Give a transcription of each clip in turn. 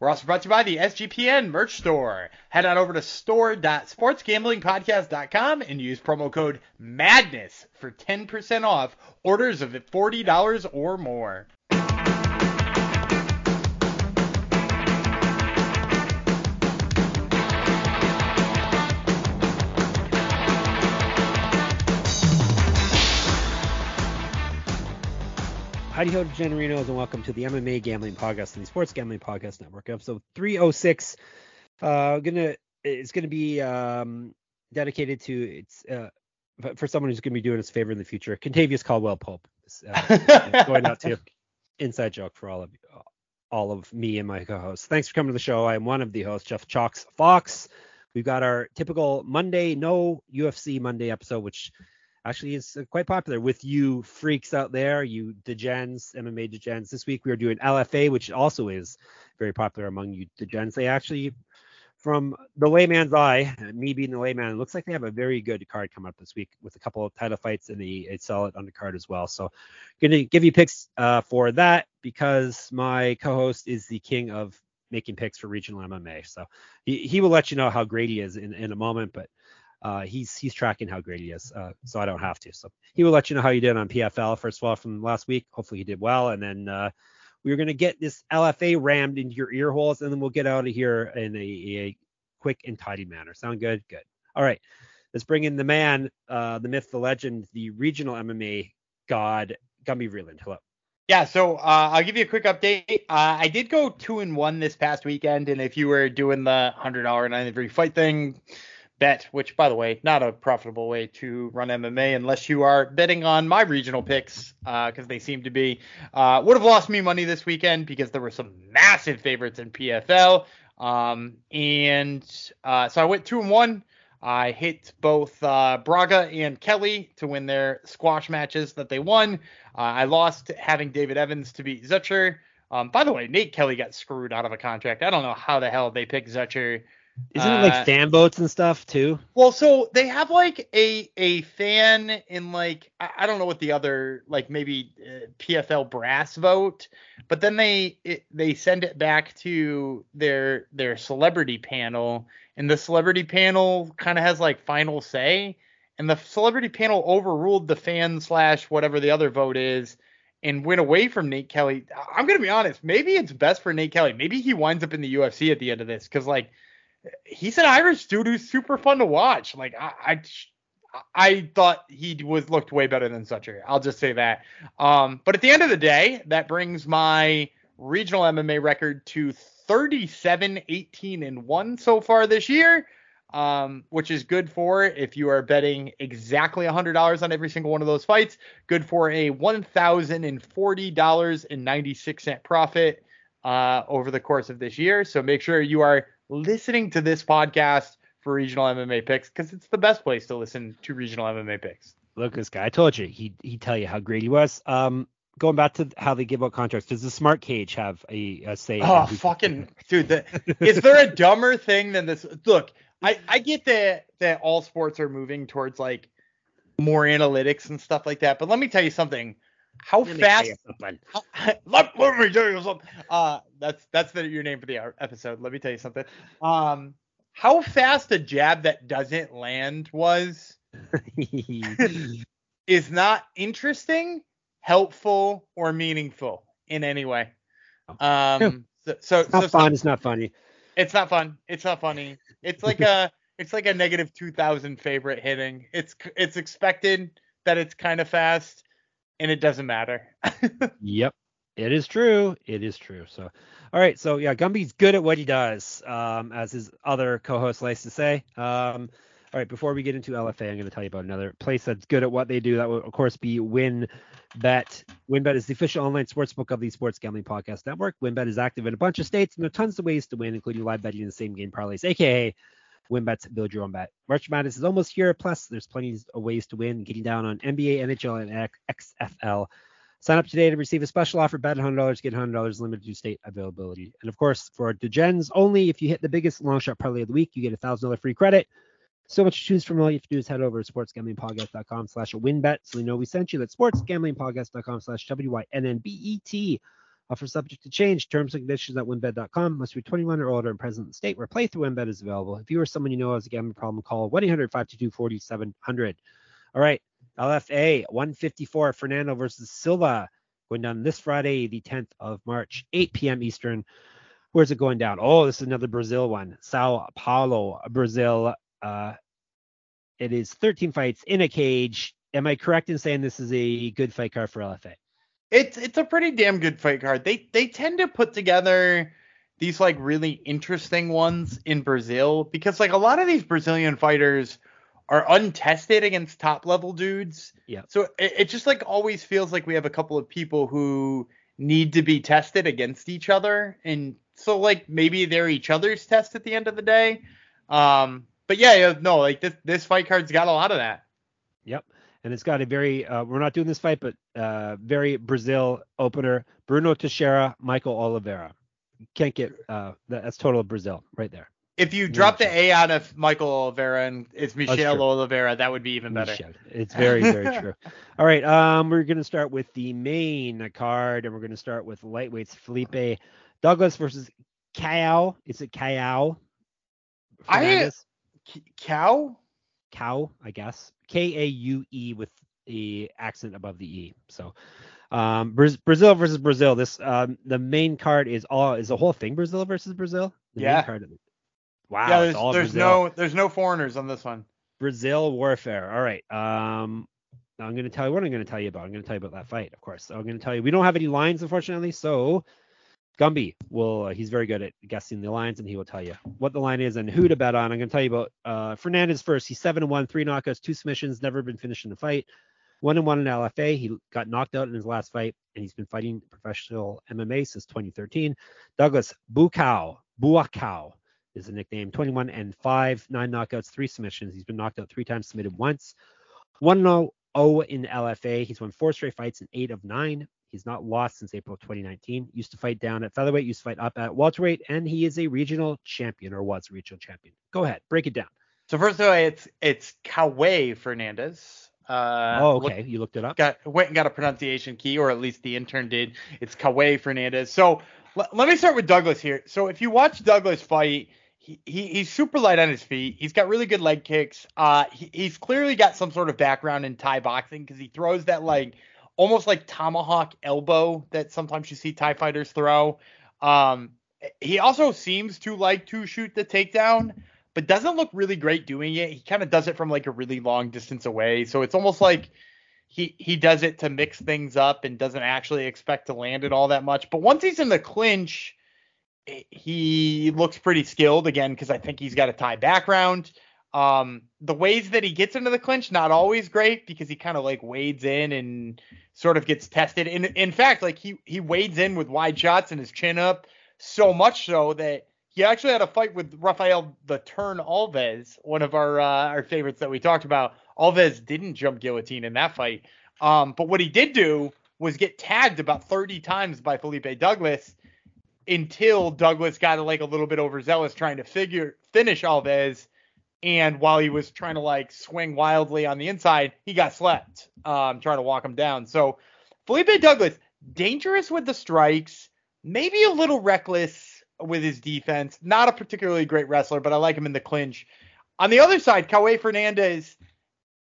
We're also brought to you by the SGPN merch store. Head on over to store.sportsgamblingpodcast.com and use promo code MADNESS for 10% off orders of $40 or more. Howdy ho, Generinos, and welcome to the MMA Gambling Podcast and the Sports Gambling Podcast Network, episode 306. Uh, gonna it's gonna be um, dedicated to it's uh, for someone who's gonna be doing us a favor in the future. Kentavious Caldwell Pope uh, going out to inside joke for all of all of me and my co-hosts. Thanks for coming to the show. I am one of the hosts, Jeff Chalks Fox. We've got our typical Monday, no UFC Monday episode, which actually is uh, quite popular with you freaks out there, you degens, MMA degens. This week we are doing LFA, which also is very popular among you degens. They actually, from the layman's eye, me being the layman, it looks like they have a very good card coming up this week with a couple of title fights and a, a solid undercard as well. So, going to give you picks uh, for that because my co-host is the king of making picks for regional MMA. So he, he will let you know how great he is in, in a moment, but uh, he's he's tracking how great he is, uh, so I don't have to. So he will let you know how you did on PFL first of all from last week. Hopefully he did well, and then uh, we're gonna get this LFA rammed into your ear holes, and then we'll get out of here in a, a quick and tidy manner. Sound good? Good. All right, let's bring in the man, uh, the myth, the legend, the regional MMA god, Gumby Vreeland. Hello. Yeah, so uh, I'll give you a quick update. Uh, I did go two and one this past weekend, and if you were doing the hundred dollar ninety three fight thing, bet, which by the way, not a profitable way to run MMA unless you are betting on my regional picks, because uh, they seem to be. Uh, would have lost me money this weekend because there were some massive favorites in PFL. Um, and uh, so I went two and one. I hit both uh, Braga and Kelly to win their squash matches that they won. Uh, I lost having David Evans to beat Zutcher. Um, by the way, Nate Kelly got screwed out of a contract. I don't know how the hell they picked Zutcher. Isn't it like uh, fan votes and stuff too? Well, so they have like a a fan in like I, I don't know what the other like maybe uh, PFL brass vote, but then they it, they send it back to their their celebrity panel, and the celebrity panel kind of has like final say, and the celebrity panel overruled the fan slash whatever the other vote is, and went away from Nate Kelly. I'm gonna be honest, maybe it's best for Nate Kelly. Maybe he winds up in the UFC at the end of this, because like he's an Irish dude who's super fun to watch. Like I, I, I thought he was looked way better than Zutcher. I'll just say that. Um, but at the end of the day, that brings my regional MMA record to 37, 18, and one so far this year. Um, which is good for if you are betting exactly a $100 on every single one of those fights. Good for a $1,040.96 profit uh, over the course of this year. So make sure you are listening to this podcast for regional MMA picks because it's the best place to listen to regional MMA picks. Look, this guy, I told you, he he tell you how great he was. Um, going back to how they give out contracts, does the smart cage have a, a say? Oh, fucking dude! The, is there a dumber thing than this? Look, I I get that that all sports are moving towards like more analytics and stuff like that, but let me tell you something. How let fast? How, let, let, me tell you something. Uh, that's that's the, your name for the episode. Let me tell you something. Um, how fast a jab that doesn't land was is not interesting, helpful, or meaningful in any way. Um, so, so it's not so, fun. it's not funny. It's not fun. It's not funny. It's like a it's like a negative two thousand favorite hitting. It's it's expected that it's kind of fast and it doesn't matter. yep. It is true. It is true. So, all right. So yeah, Gumby's good at what he does, um, as his other co-host likes to say. Um, All right, before we get into LFA, I'm going to tell you about another place that's good at what they do. That will, of course, be WynnBET. WynnBET is the official online sportsbook of the Sports Gambling Podcast Network. WynnBET is active in a bunch of states, and there are tons of ways to win, including live betting in the same game parlays, aka WynnBET's build your own bet. March Madness is almost here. Plus, there's plenty of ways to win, getting down on NBA, NHL, and XFL. Sign up today to receive a special offer. Bet $100, get $100 limited to state availability. And of course, for Degens only, if you hit the biggest long shot parlay of the week, you get a $1,000 free credit. So much to choose from. All you have to do is head over to sportsgamblingpodcast.com slash wynnbet so we know we sent you. That's sportsgamblingpodcast.com slash W-Y-N-N-B-E-T. Offer subject to change. Terms and conditions at wynnbet.com. Must be 21 or older and present in the state where playthrough WynnBET is available. If you or someone you know has a gambling problem, call 1-800-522-4700. All right. LFA 154, Fernando versus Silva, going down this Friday, the 10th of March, 8 p.m. Eastern. Where's it going down? Oh, this is another Brazil one. Sao Paulo, Brazil. Uh, it is 13 fights in a cage. Am I correct in saying this is a good fight card for LFA? It's it's a pretty damn good fight card. They they tend to put together these like really interesting ones in Brazil because like a lot of these Brazilian fighters are untested against top level dudes. Yeah. So it, it just like always feels like we have a couple of people who need to be tested against each other, and so like maybe they're each other's test at the end of the day. Um, but yeah, no, like this this fight card's got a lot of that. Yep. And it's got a very uh, we're not doing this fight, but uh, very Brazil opener. Bruno Teixeira, Michael Oliveira. Can't get uh, that's total Brazil right there. If you drop the A out of Michael Oliveira and it's Michelle Oliveira, that would be even better. It's very, very true. All right. Um, we're gonna start with the main card, and we're gonna start with lightweights. Felipe Douglas versus Kyle. Is it Kyle? I cow. Cow, I guess. K A U E with the accent above the E. So, um, Brazil versus Brazil. This um, the main card is all is the whole thing Brazil versus Brazil. The yeah. card. Wow. Yeah. There's, there's no there's no foreigners on this one. Brazil warfare. All right. Um, I'm going to tell you what I'm going to tell you about. I'm going to tell you about that fight, of course. So I'm going to tell you we don't have any lines, unfortunately. So Gumby will uh, he's very good at guessing the lines, and he will tell you what the line is and who to bet on. I'm going to tell you about uh, Fernandez first. He's seven and one, three knockouts, two submissions, never been finished in a fight. One and one in LFA. He got knocked out in his last fight, and he's been fighting professional MMA since 2013. Douglas Buakaw, Buakaw is the nickname. 21 and five, nine knockouts, three submissions. He's been knocked out three times, submitted once. One 0 in LFA. He's won four straight fights in eight of nine. He's not lost since April 2019. Used to fight down at featherweight, used to fight up at welterweight, and he is a regional champion or was a regional champion. Go ahead, break it down. So first of all, it's it's Kaue Fernandez. Uh, oh, okay. Look, you looked it up. Got went and got a pronunciation key, or at least the intern did. It's Kaue Fernandez. So l- let me start with Douglas here. So if you watch Douglas fight, he, he he's super light on his feet. He's got really good leg kicks. Uh, he, he's clearly got some sort of background in Thai boxing because he throws that like almost like tomahawk elbow that sometimes you see Thai fighters throw. Um, he also seems to like to shoot the takedown, but doesn't look really great doing it. He kind of does it from like a really long distance away, so it's almost like he he does it to mix things up and doesn't actually expect to land it all that much. But once he's in the clinch, he looks pretty skilled again because I think he's got a Thai background. Um, the ways that he gets into the clinch, not always great because he kind of like wades in and sort of gets tested. In in fact, like he he wades in with wide shots and his chin up, so much so that he actually had a fight with Rafael the Turn Alves, one of our uh, our favorites that we talked about. Alves didn't jump guillotine in that fight. Um, but what he did do was get tagged about 30 times by Felipe Douglas until Douglas got like a little bit overzealous trying to figure finish Alves and while he was trying to like swing wildly on the inside, he got slept, um, trying to walk him down. So Felipe Douglas, dangerous with the strikes, maybe a little reckless with his defense. Not a particularly great wrestler, but I like him in the clinch. On the other side, Kaue Fernandez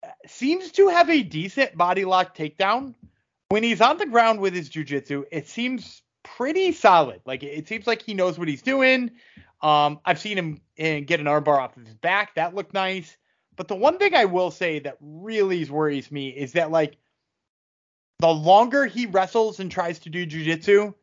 uh, seems to have a decent body lock takedown. When he's on the ground with his jiu-jitsu, it seems pretty solid. Like it seems like he knows what he's doing. Um, I've seen him eh, get an armbar off of his back. That looked nice. But the one thing I will say that really worries me is that like the longer he wrestles and tries to do jujitsu,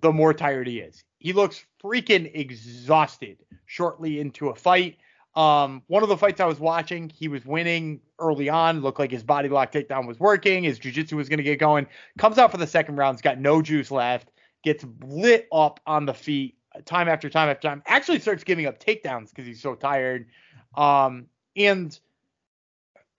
the more tired he is. He looks freaking exhausted shortly into a fight. Um, one of the fights I was watching, he was winning early on. Looked like his body lock takedown was working. His jiu-jitsu was going to get going. Comes out for the second round. He's got no juice left. Gets lit up on the feet time after time after time. Actually starts giving up takedowns because he's so tired. Um, and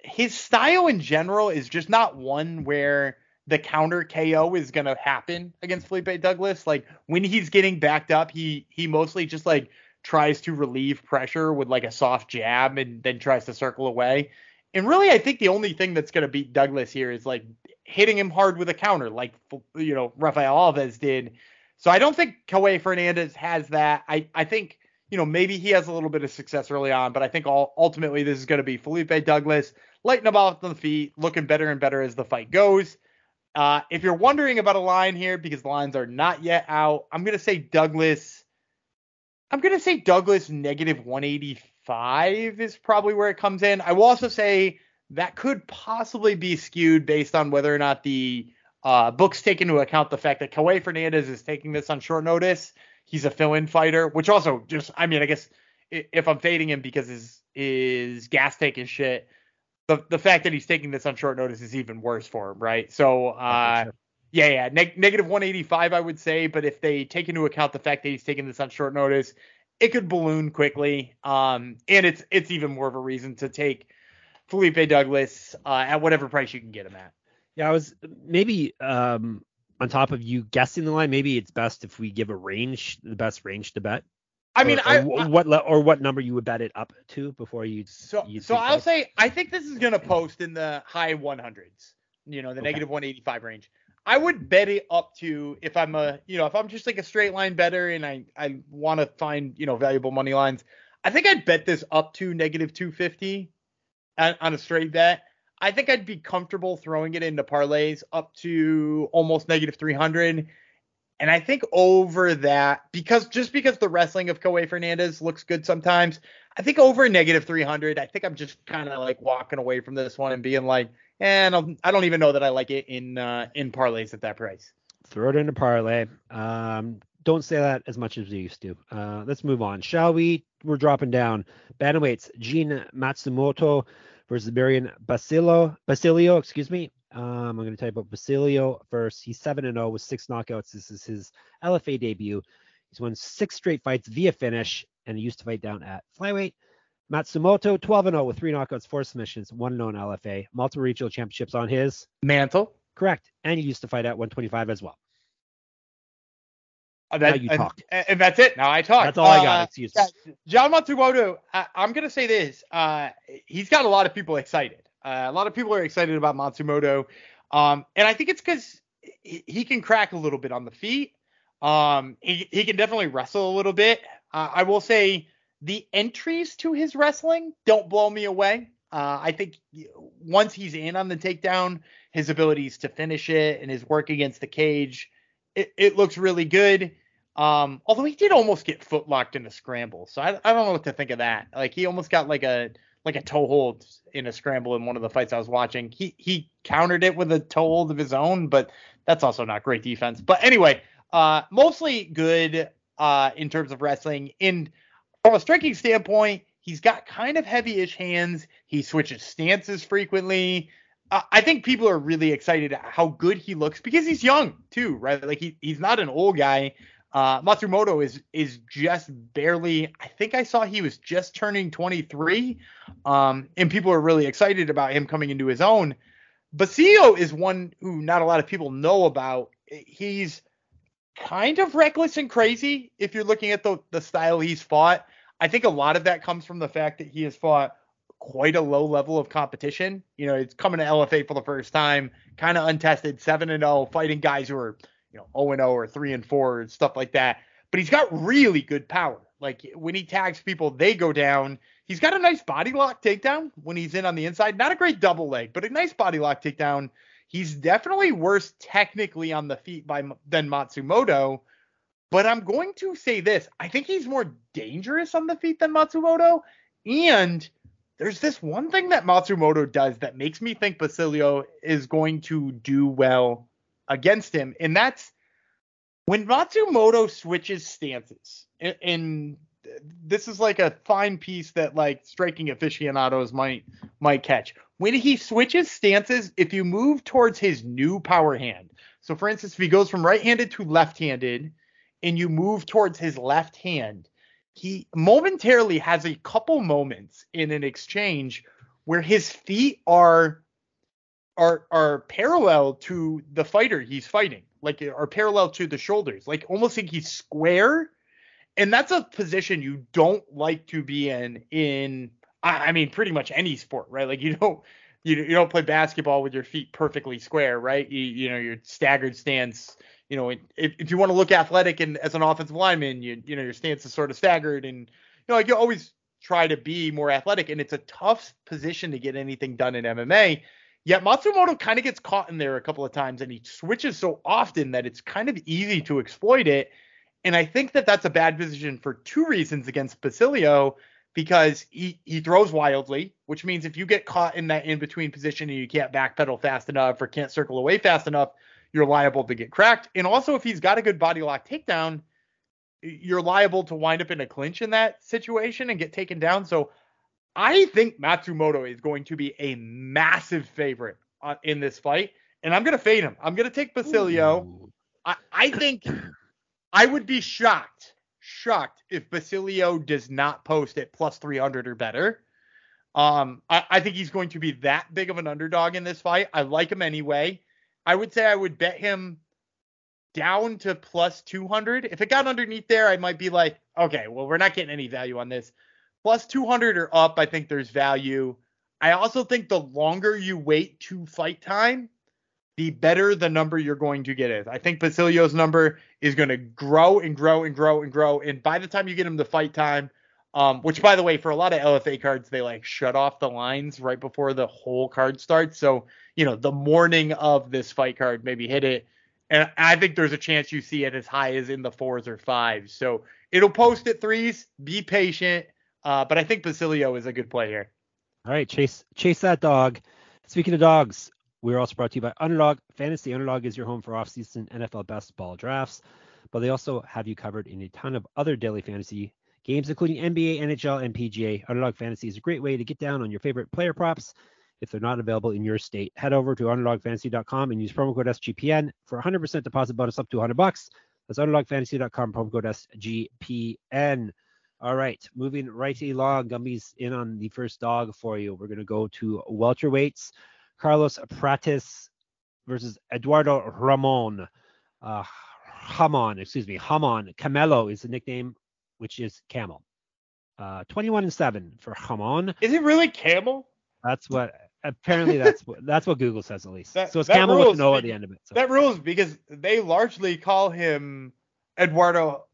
his style in general is just not one where the counter KO is gonna happen against Felipe Douglas. Like when he's getting backed up, he he mostly just like tries to relieve pressure with like a soft jab and then tries to circle away. And really, I think the only thing that's gonna beat Douglas here is like hitting him hard with a counter, like you know Rafael Alves did. So I don't think Kaue Fernandez has that. I I think you know maybe he has a little bit of success early on, but I think all, ultimately this is going to be Felipe Douglas lighting up off the feet, looking better and better as the fight goes. Uh, if you're wondering about a line here, because the lines are not yet out, I'm gonna say Douglas. I'm gonna say Douglas negative 185 is probably where it comes in. I will also say that could possibly be skewed based on whether or not the uh, books take into account the fact that Kaue Fernandez is taking this on short notice. He's a fill-in fighter, which also just, I mean, I guess if I'm fading him because his his gas tank is shit, the the fact that he's taking this on short notice is even worse for him, right? So, uh, sure. yeah, yeah, neg- negative 185, I would say. But if they take into account the fact that he's taking this on short notice, it could balloon quickly. Um, and it's it's even more of a reason to take Felipe Douglas uh, at whatever price you can get him at. Yeah, I was maybe um, on top of you guessing the line. Maybe it's best if we give a range, the best range to bet. I mean, or, I, or what or what number you would bet it up to before you. So so I'll say I think this is gonna post in the high 100s. You know, the okay. negative 185 range. I would bet it up to if I'm a you know if I'm just like a straight line better and I I want to find you know valuable money lines. I think I'd bet this up to negative 250 on, on a straight bet. I think I'd be comfortable throwing it into parlays up to almost negative 300 and I think over that, because just because the wrestling of Kaue Fernandez looks good sometimes, I think over negative 300, I think I'm just kind of like walking away from this one and being like, and eh, I don't even know that I like it in uh, in parlays at that price. Throw it into parlay. Um, don't say that as much as we used to. Uh, let's move on, shall we? We're dropping down. Bantamweights, Gene Matsumoto versus Barian Basilio, Basilio, excuse me. Um, I'm going to tell you about Basilio first. He's 7 0 with six knockouts. This is his LFA debut. He's won six straight fights via finish, and he used to fight down at flyweight. Matsumoto, 12 0 with three knockouts, four submissions, 1 0 in LFA. Multiple regional championships on his mantle. Correct. And he used to fight at 125 as well. Uh, that, now you and, talked. And that's it. Now I talk. That's all uh, I got. Uh, Excuse me. John Matsumoto, I, am going to say this. Uh, he's got a lot of people excited. Uh, a lot of people are excited about Matsumoto, um, and I think it's because he, he, can crack a little bit on the feet. Um, he, he can definitely wrestle a little bit. Uh, I will say the entries to his wrestling don't blow me away. Uh, I think once he's in on the takedown, his abilities to finish it and his work against the cage, it, it looks really good. Um, although he did almost get foot locked in a scramble, so I, I don't know what to think of that. Like he almost got like a like a toe hold in a scramble in one of the fights I was watching. He he countered it with a toe hold of his own, but that's also not great defense. But anyway, uh, mostly good uh, in terms of wrestling. And from a striking standpoint, he's got kind of heavy-ish hands. He switches stances frequently. Uh, I think people are really excited how good he looks because he's young too, right? Like he, he's not an old guy. Uh, Matsumoto is is just barely. I think I saw he was just turning 23, um, and people are really excited about him coming into his own. Basilio is one who not a lot of people know about. He's kind of reckless and crazy if you're looking at the the style he's fought. I think a lot of that comes from the fact that he has fought quite a low level of competition. You know, it's coming to LFA for the first time, kind of untested, 7 and 0, fighting guys who are you know 0 and 0 or 3 and 4 and stuff like that. But he's got really good power. Like when he tags people, they go down. He's got a nice body lock takedown when he's in on the inside. Not a great double leg, but a nice body lock takedown. He's definitely worse technically on the feet by than Matsumoto. But I'm going to say this: I think he's more dangerous on the feet than Matsumoto. And there's this one thing that Matsumoto does that makes me think Basilio is going to do well against him, and that's when Matsumoto switches stances. And this is like a fine piece that like striking aficionados might might catch. When he switches stances, if you move towards his new power hand, so for instance, if he goes from right-handed to left-handed, and you move towards his left hand, he momentarily has a couple moments in an exchange where his feet are are are parallel to the fighter he's fighting, like are parallel to the shoulders, like almost like he's square. And that's a position you don't like to be in in I, mean pretty much any sport, right? Like you don't you, you don't play basketball with your feet perfectly square, right? You you know your staggered stance. You know, if, if you want to look athletic and as an offensive lineman, you you know your stance is sort of staggered, and you know like you always try to be more athletic, and it's a tough position to get anything done in MMA. Yet Matsumoto kind of gets caught in there a couple of times, and he switches so often that it's kind of easy to exploit it. And I think that that's a bad position for two reasons against Basilio because he, he throws wildly, which means if you get caught in that in between position and you can't backpedal fast enough or can't circle away fast enough, you're liable to get cracked. And also, if he's got a good body lock takedown, you're liable to wind up in a clinch in that situation and get taken down. So I think Matsumoto is going to be a massive favorite on, in this fight, and I'm going to fade him. I'm going to take Basilio. I, I think I would be shocked, shocked if Basilio does not post at plus 300 or better. Um, I, I think he's going to be that big of an underdog in this fight. I like him anyway. I would say I would bet him down to plus 200. If it got underneath there, I might be like, okay, well, we're not getting any value on this plus 200 or up, I think there's value. I also think the longer you wait to fight time, the better the number you're going to get is. I think Basilio's number is going to grow and grow and grow and grow. And by the time you get him to fight time, um, which by the way, for a lot of LFA cards, they like shut off the lines right before the whole card starts. So, you know, the morning of this fight card, maybe hit it. And I think there's a chance you see it as high as in the fours or fives. So it'll post at threes. Be patient. Uh, but I think Basilio is a good play here. All right, chase chase that dog. Speaking of dogs, we're also brought to you by Underdog Fantasy. Underdog is your home for off-season NFL best ball drafts, but they also have you covered in a ton of other daily fantasy games, including NBA, NHL, and PGA. Underdog Fantasy is a great way to get down on your favorite player props if they're not available in your state. Head over to underdogfantasy.com and use promo code SGPN for 100% deposit bonus up to 100 bucks. That's underdogfantasy.com promo code SGPN. All right, moving right along. Gumby's in on the first dog for you. We're going to go to welterweights. Carlos Prates versus Eduardo Ramon. Uh, Hamon, excuse me, Hamon. Camelo is the nickname, which is Camel. Uh, 21 and 7 for Hamon. Is it really Camel? That's what apparently that's what that's what Google says at least. That, so it's Camel with no at the end of it. So. That rules because they largely call him Eduardo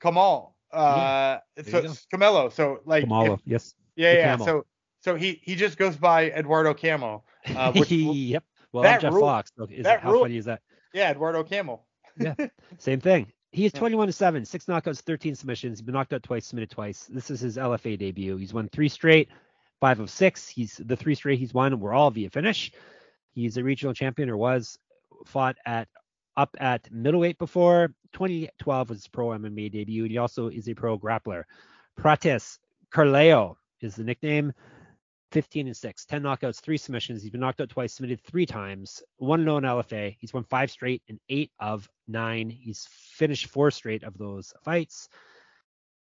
Kamal. Uh, so Camelo. So like, Camelo, yes. Yeah, yeah. Camel. So so he he just goes by Eduardo Camo. Uh, which, yep. Well, that Jeff rule, Fox. Is that how rule, funny is that? Yeah, Eduardo Camo. yeah, same thing. He is 21 to 7, six knockouts, 13 submissions. He's been knocked out twice, submitted twice. This is his LFA debut. He's won three straight, five of six. He's the three straight he's won were all via finish. He's a regional champion or was fought at up at middleweight before. 2012 was pro MMA debut. He also is a pro grappler. Prates Carleo is the nickname. 15 and 6, 10 knockouts, three submissions. He's been knocked out twice, submitted three times, 1 0 in LFA. He's won five straight and eight of nine. He's finished four straight of those fights.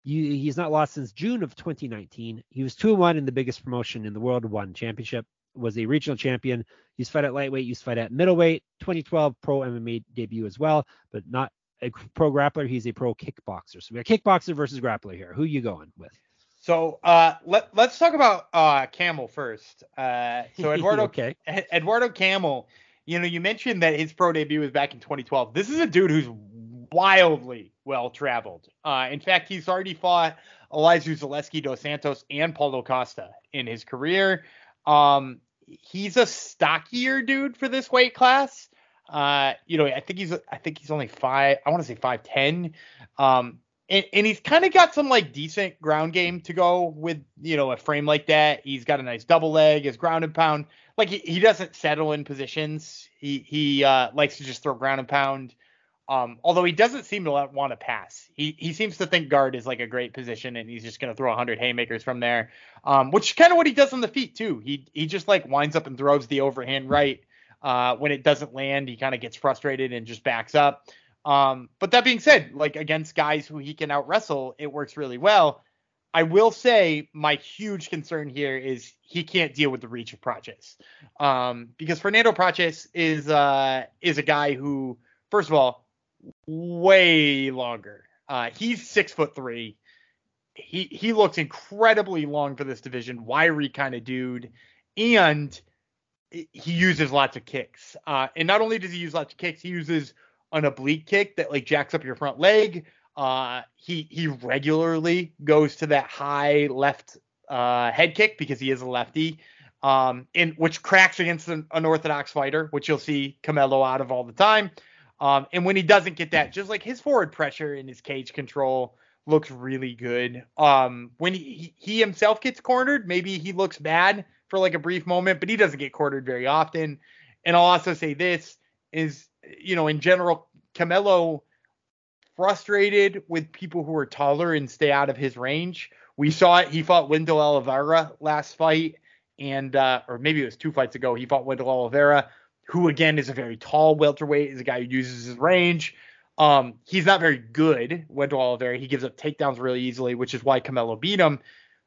he's not lost since June of 2019. He was 2 1 in the biggest promotion in the world, one championship was a regional champion. He's fight at lightweight, used to fight at middleweight. 2012 pro MMA debut as well, but not a pro grappler. He's a pro kickboxer. So we got kickboxer versus grappler here. Who are you going with? So uh, let let's talk about uh, Camel first. Uh, so Eduardo okay. Eduardo Camel, you know, you mentioned that his pro debut was back in 2012. This is a dude who's wildly well traveled. Uh, in fact, he's already fought Elizeu Zaleski dos Santos and Paulo Costa in his career. Um, he's a stockier dude for this weight class. Uh, you know, I think he's I think he's only five. I want to say five ten. Um, and, and he's kind of got some like decent ground game to go with you know a frame like that. He's got a nice double leg, his ground and pound. Like he, he doesn't settle in positions. He he uh, likes to just throw ground and pound. Um, although he doesn't seem to want to pass. He he seems to think guard is like a great position and he's just going to throw 100 haymakers from there. Um, which is kind of what he does on the feet too. He he just like winds up and throws the overhand right. Uh, when it doesn't land, he kind of gets frustrated and just backs up. Um, but that being said, like against guys who he can out wrestle, it works really well. I will say my huge concern here is he can't deal with the reach of Prates. Um, because Fernando Prates is uh is a guy who, first of all, way longer. Uh, he's six foot three. He he looks incredibly long for this division, wiry kind of dude, and he uses lots of kicks. Uh, and not only does he use lots of kicks, he uses an oblique kick that like jacks up your front leg. Uh, he he regularly goes to that high left uh, head kick because he is a lefty, um, in which cracks against an orthodox fighter, which you'll see Canelo out of all the time. Um, and when he doesn't get that, just like his forward pressure and his cage control looks really good. Um, when he, he himself gets cornered, maybe he looks bad for like a brief moment, but he doesn't get cornered very often. And I'll also say this is, you know, in general, Canelo frustrated with people who are taller and stay out of his range. We saw it. He fought Wendell Oliveira last fight, and uh, or maybe it was two fights ago. He fought Wendell Oliveira, who again is a very tall welterweight, is a guy who uses his range. Um, he's not very good, Wendell Oliveira. He gives up takedowns really easily, which is why Canelo beat him.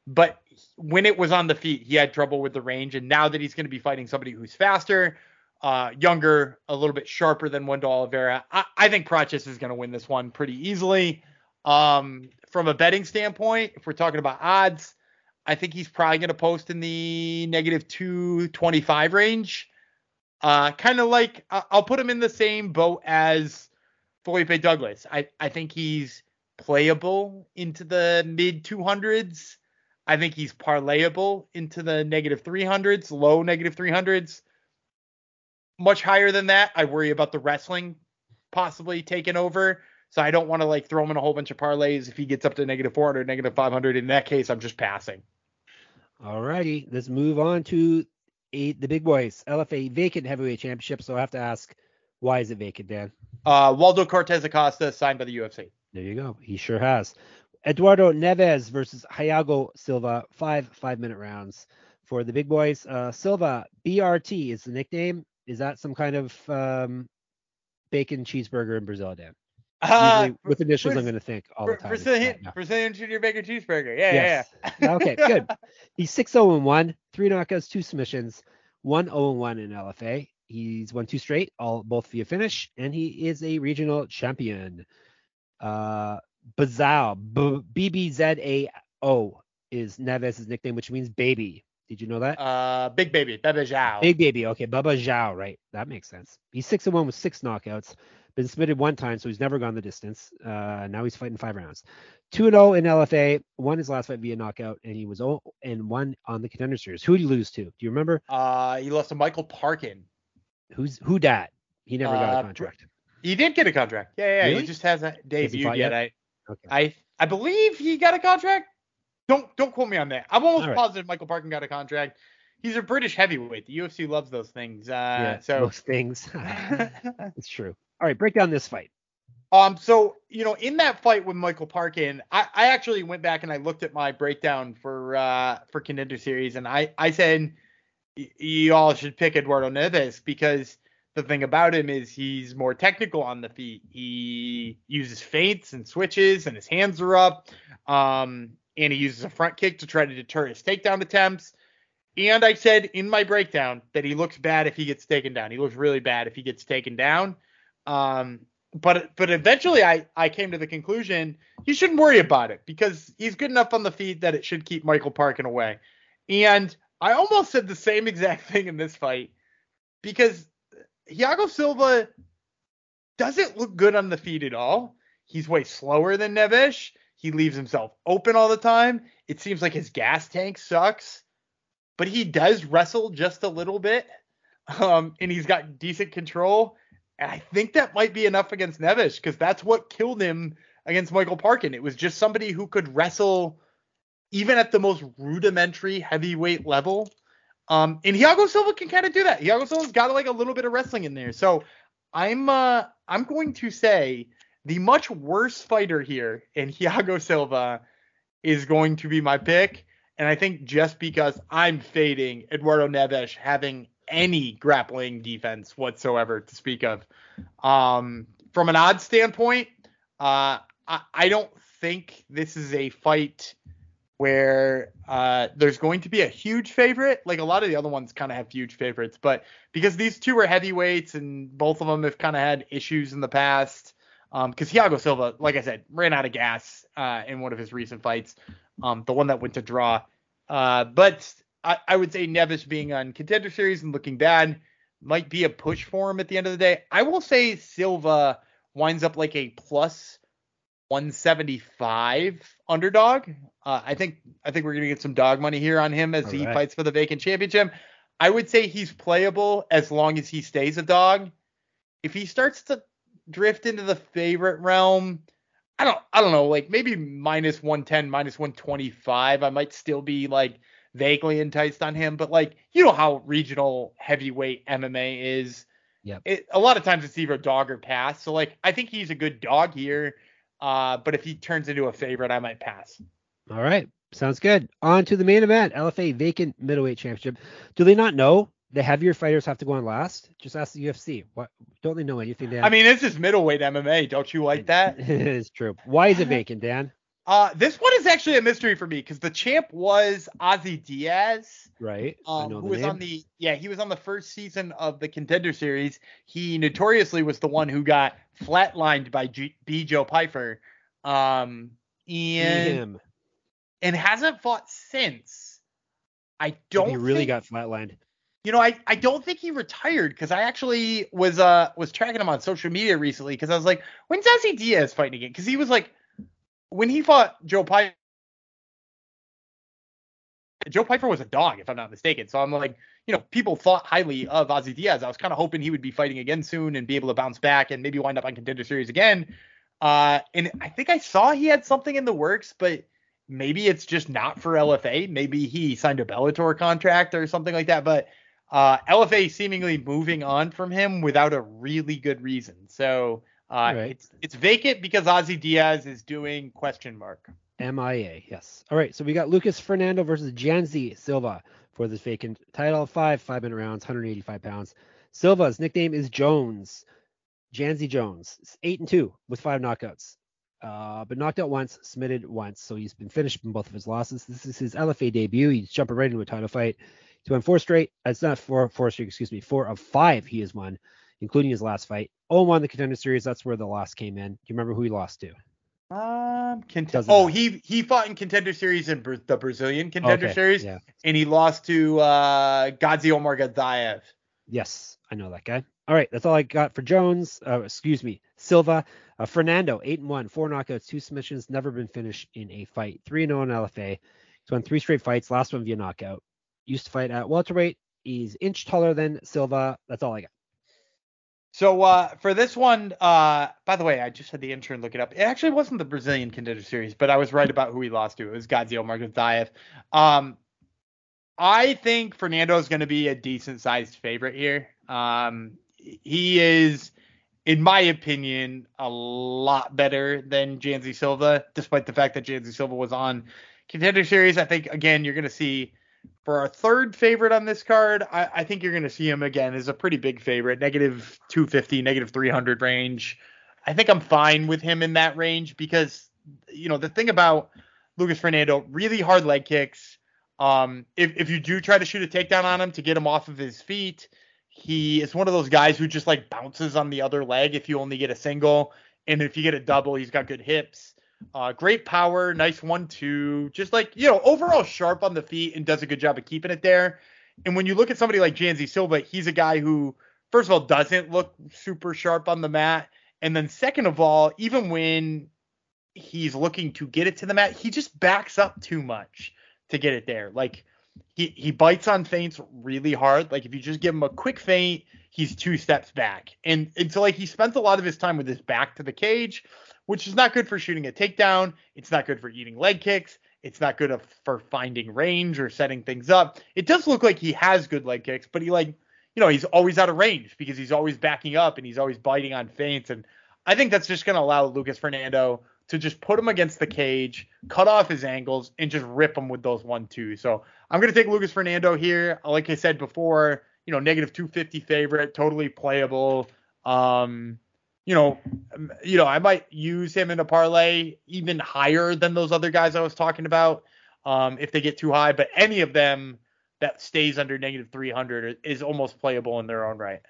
But when it was on the feet, he had trouble with the range. And now that he's going to be fighting somebody who's faster, uh, younger, a little bit sharper than Wendell Oliveira, I, I think Prates is going to win this one pretty easily. Um, from a betting standpoint, if we're talking about odds, I think he's probably going to post in the negative 225 range. Uh, kind of like I'll put him in the same boat as Felipe Douglas. I, I think he's playable into the mid 200s. I think he's parlayable into the negative 300s, low negative 300s. Much higher than that, I worry about the wrestling possibly taking over. So I don't want to like throw him in a whole bunch of parlays if he gets up to negative 400, negative 500. In that case, I'm just passing. All righty, let's move on to eight, the big boys. LFA vacant heavyweight championship. So I have to ask, why is it vacant, Dan? Uh, Waldo Cortez Acosta signed by the UFC. There you go. He sure has. Eduardo Neves versus Hayago Silva, five five minute rounds for the big boys. Uh, Silva BRT is the nickname. Is that some kind of um, bacon cheeseburger in Brazil, Dan? Uh, with initials, I'm going to think all the time. Brazilian, Brazilian Junior Bacon Cheeseburger. Yeah, yes. yeah, yeah. okay, good. He's 6 0 1, three knockouts, two submissions, 1 0 1 in LFA. He's won two straight, all both via finish, and he is a regional champion. Uh, Bazao, B B Z A O is Neves' nickname, which means baby. Did you know that? Uh, big baby, Baba Zhao. Big baby. Okay, Baba Zhao. Right, that makes sense. He's six and one with six knockouts. Been submitted one time, so he's never gone the distance. Uh, now he's fighting five rounds. Two and zero oh in LFA. Won his last fight via knockout, and he was 0 and one on the contender series. Who did he lose to? Do you remember? Uh, he lost to Michael Parkin. Who's who? Dat? He never uh, got a uh, contract. He did get a contract. Yeah, yeah. Really? He just hasn't debuted yet. I, okay. I, I believe he got a contract. Don't don't quote me on that. I'm almost right. positive Michael Parkin got a contract. He's a British heavyweight. The UFC loves those things. Uh, yeah, so those things. it's true. All right, break down this fight. Um, so you know, in that fight with Michael Parkin, I, I actually went back and I looked at my breakdown for uh for contender series, and I I said you all should pick Eduardo Neves because the thing about him is he's more technical on the feet. He uses feints and switches, and his hands are up. Um, and he uses a front kick to try to deter his takedown attempts. And I said in my breakdown that he looks bad if he gets taken down. He looks really bad if he gets taken down. Um, but but eventually I I came to the conclusion you shouldn't worry about it because he's good enough on the feet that it should keep Michael Parkin away. And I almost said the same exact thing in this fight because Thiago Silva doesn't look good on the feet at all. He's way slower than Neves. He leaves himself open all the time. It seems like his gas tank sucks, but he does wrestle just a little bit. Um, and he's got decent control. And I think that might be enough against Neves because that's what killed him against Michael Parkin. It was just somebody who could wrestle even at the most rudimentary heavyweight level. Um, and Thiago Silva can kind of do that. Thiago Silva's got like a little bit of wrestling in there. So I'm uh I'm going to say the much worse fighter here in Thiago Silva is going to be my pick. And I think just because I'm fading Eduardo Neves having any grappling defense whatsoever to speak of. Um, from an odds standpoint, uh, I, I don't think this is a fight where uh, there's going to be a huge favorite. Like a lot of the other ones kind of have huge favorites, but because these two are heavyweights and both of them have kind of had issues in the past. Because um, Thiago Silva, like I said, ran out of gas uh, in one of his recent fights, um, the one that went to draw. Uh, but I, I, would say Nevis being on contender series and looking bad might be a push for him at the end of the day. I will say Silva winds up like a plus 175 underdog. Uh, I think I think we're gonna get some dog money here on him as All he right. fights for the vacant championship. I would say he's playable as long as he stays a dog. If he starts to drift into the favorite realm, I don't I don't know, like maybe minus 110, minus 125, I might still be like vaguely enticed on him, but like you know how regional heavyweight MMA is. Yeah. A lot of times it's either dog or pass. So like I think he's a good dog here. Uh, but if he turns into a favorite, I might pass. All right. Sounds good. On to the main event, LFA vacant middleweight championship. Do they not know the heavier fighters have to go on last? Just ask the UFC. What don't they know anything, Dan? I mean, this is middleweight MMA. Don't you like that? it is true. Why is it vacant, Dan? Uh, this one is actually a mystery for me because the champ was Ozzy Diaz. Right. Um, who was name. on the yeah, he was on the first season of the contender series. He notoriously was the one who got flatlined by G- B. Joe Pyfer. Um and and hasn't fought since. I don't he really think, got flatlined. You know, I, I don't think he retired because I actually was uh was tracking him on social media recently because I was like, when's Ozzy Diaz fighting again? Because he was like when he fought Joe Pyfer, Joe Pyfer was a dog, if I'm not mistaken. So I'm like, you know, people thought highly of Ozzy Diaz. I was kind of hoping he would be fighting again soon and be able to bounce back and maybe wind up on contender series again. Uh, and I think I saw he had something in the works, but maybe it's just not for LFA. Maybe he signed a Bellator contract or something like that. But uh, LFA seemingly moving on from him without a really good reason. So uh, right. It's it's vacant because Ozzy Diaz is doing question mark. MIA, yes. All right, so we got Lucas Fernando versus Janzi Silva for this vacant title. Five five minute rounds, 185 pounds. Silva's nickname is Jones. Janzi Jones, eight and two with five knockouts. Uh, but knocked out once, submitted once, so he's been finished in both of his losses. This is his LFA debut. He's jumping right into a title fight. He's won four straight. It's not four, four straight, excuse me, four of five he has won including his last fight. 0-1 the contender series. That's where the loss came in. Do you remember who he lost to? Um, cont- oh, matter. he he fought in contender series in Bra- the Brazilian contender okay, series, yeah. and he lost to uh, Gazi Omar Gadzayev. Yes, I know that guy. All right, that's all I got for Jones. Uh, excuse me, Silva. Uh, Fernando, eight and one, four knockouts, two submissions, never been finished in a fight. Three and zero oh in LFA. He's won three straight fights. Last one via knockout. Used to fight at welterweight. He's inch taller than Silva. That's all I got. So uh, for this one, uh, by the way, I just had the intern look it up. It actually wasn't the Brazilian contender series, but I was right about who he lost to. It was Gadzio Margazayev. Um, I think Fernando is going to be a decent sized favorite here. Um, he is, in my opinion, a lot better than Janzi Silva, despite the fact that Janzi Silva was on contender series. I think again you're going to see for our third favorite on this card, I, I think you're going to see him again as a pretty big favorite, negative 250, negative 300 range. I think I'm fine with him in that range because, you know, the thing about Lucas Fernando, really hard leg kicks. Um, if, if you do try to shoot a takedown on him to get him off of his feet, he is one of those guys who just like bounces on the other leg if you only get a single. And if you get a double, he's got good hips. Uh, great power, nice one two, just like you know, overall sharp on the feet and does a good job of keeping it there. And when you look at somebody like Janzi Silva, he's a guy who, first of all, doesn't look super sharp on the mat, and then second of all, even when he's looking to get it to the mat, he just backs up too much to get it there. Like he he bites on feints really hard. Like if you just give him a quick feint, he's two steps back. And and so like he spends a lot of his time with his back to the cage which is not good for shooting a takedown. It's not good for eating leg kicks. It's not good for finding range or setting things up. It does look like he has good leg kicks, but he like, you know, he's always out of range because he's always backing up and he's always biting on feints. And I think that's just going to allow Lucas Fernando to just put him against the cage, cut off his angles, and just rip him with those one two. So I'm going to take Lucas Fernando here. Like I said before, you know, negative 250 favorite, totally playable. Um, you know, you know, I might use him in a parlay even higher than those other guys I was talking about. Um, if they get too high, but any of them that stays under negative 300 is almost playable in their own right.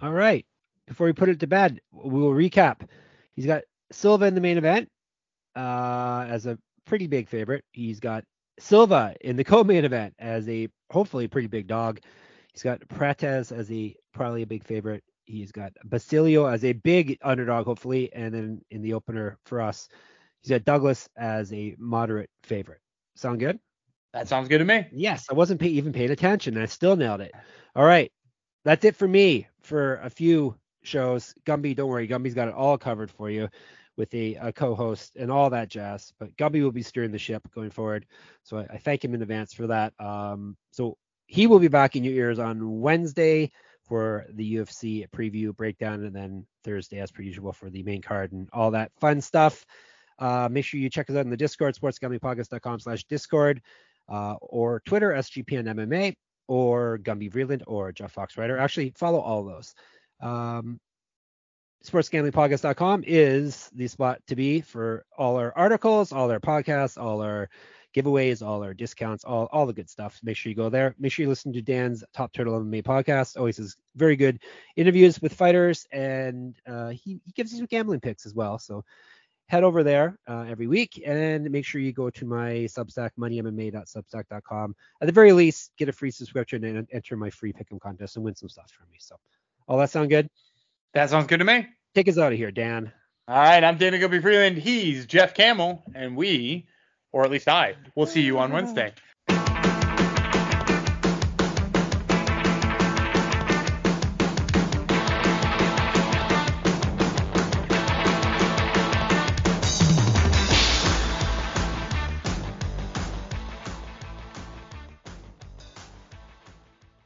All right. Before we put it to bed, we will recap. He's got Silva in the main event uh, as a pretty big favorite. He's got Silva in the co-main event as a hopefully pretty big dog. He's got Prates as a probably a big favorite. He's got Basilio as a big underdog, hopefully, and then in the opener for us, he's got Douglas as a moderate favorite. Sound good? That sounds good to me. Yes, I wasn't pay- even paying attention. I still nailed it. All right, that's it for me for a few shows. Gumby, don't worry, Gumby's got it all covered for you with a, a, co-host and all that jazz. But Gumby will be steering the ship going forward, so I, I thank him in advance for that. Um, so he will be back in your ears on Wednesday for the UFC preview breakdown, and then Thursday, as per usual, for the main card and all that fun stuff. Uh, make sure you check us out in the Discord, sportsgamblingpodcast.com slash Discord, uh, or Twitter, SGPN MMA, or Gumby Vreeland, or Jeff Fox Writer. Actually, follow all those. Um, sportsgamblingpodcast.com is the spot to be for all our articles, all our podcasts, all our giveaways, all our discounts, all, all the good stuff. Make sure you go there. Make sure you listen to Dan's Top Turtle MMA podcast. Always has very good interviews with fighters, and uh, he, he gives you some gambling picks as well. So head over there uh, every week and make sure you go to my Substack, moneymma.substack.com. At the very least, get a free subscription and enter my free pick'em contest and win some stuff from me. So, all that sound good? That sounds good to me. Take us out of here, Dan. All right, I'm Dana Gumby Vreeland. He's Jeff Camel, and we, or at least I, will see you on Wednesday.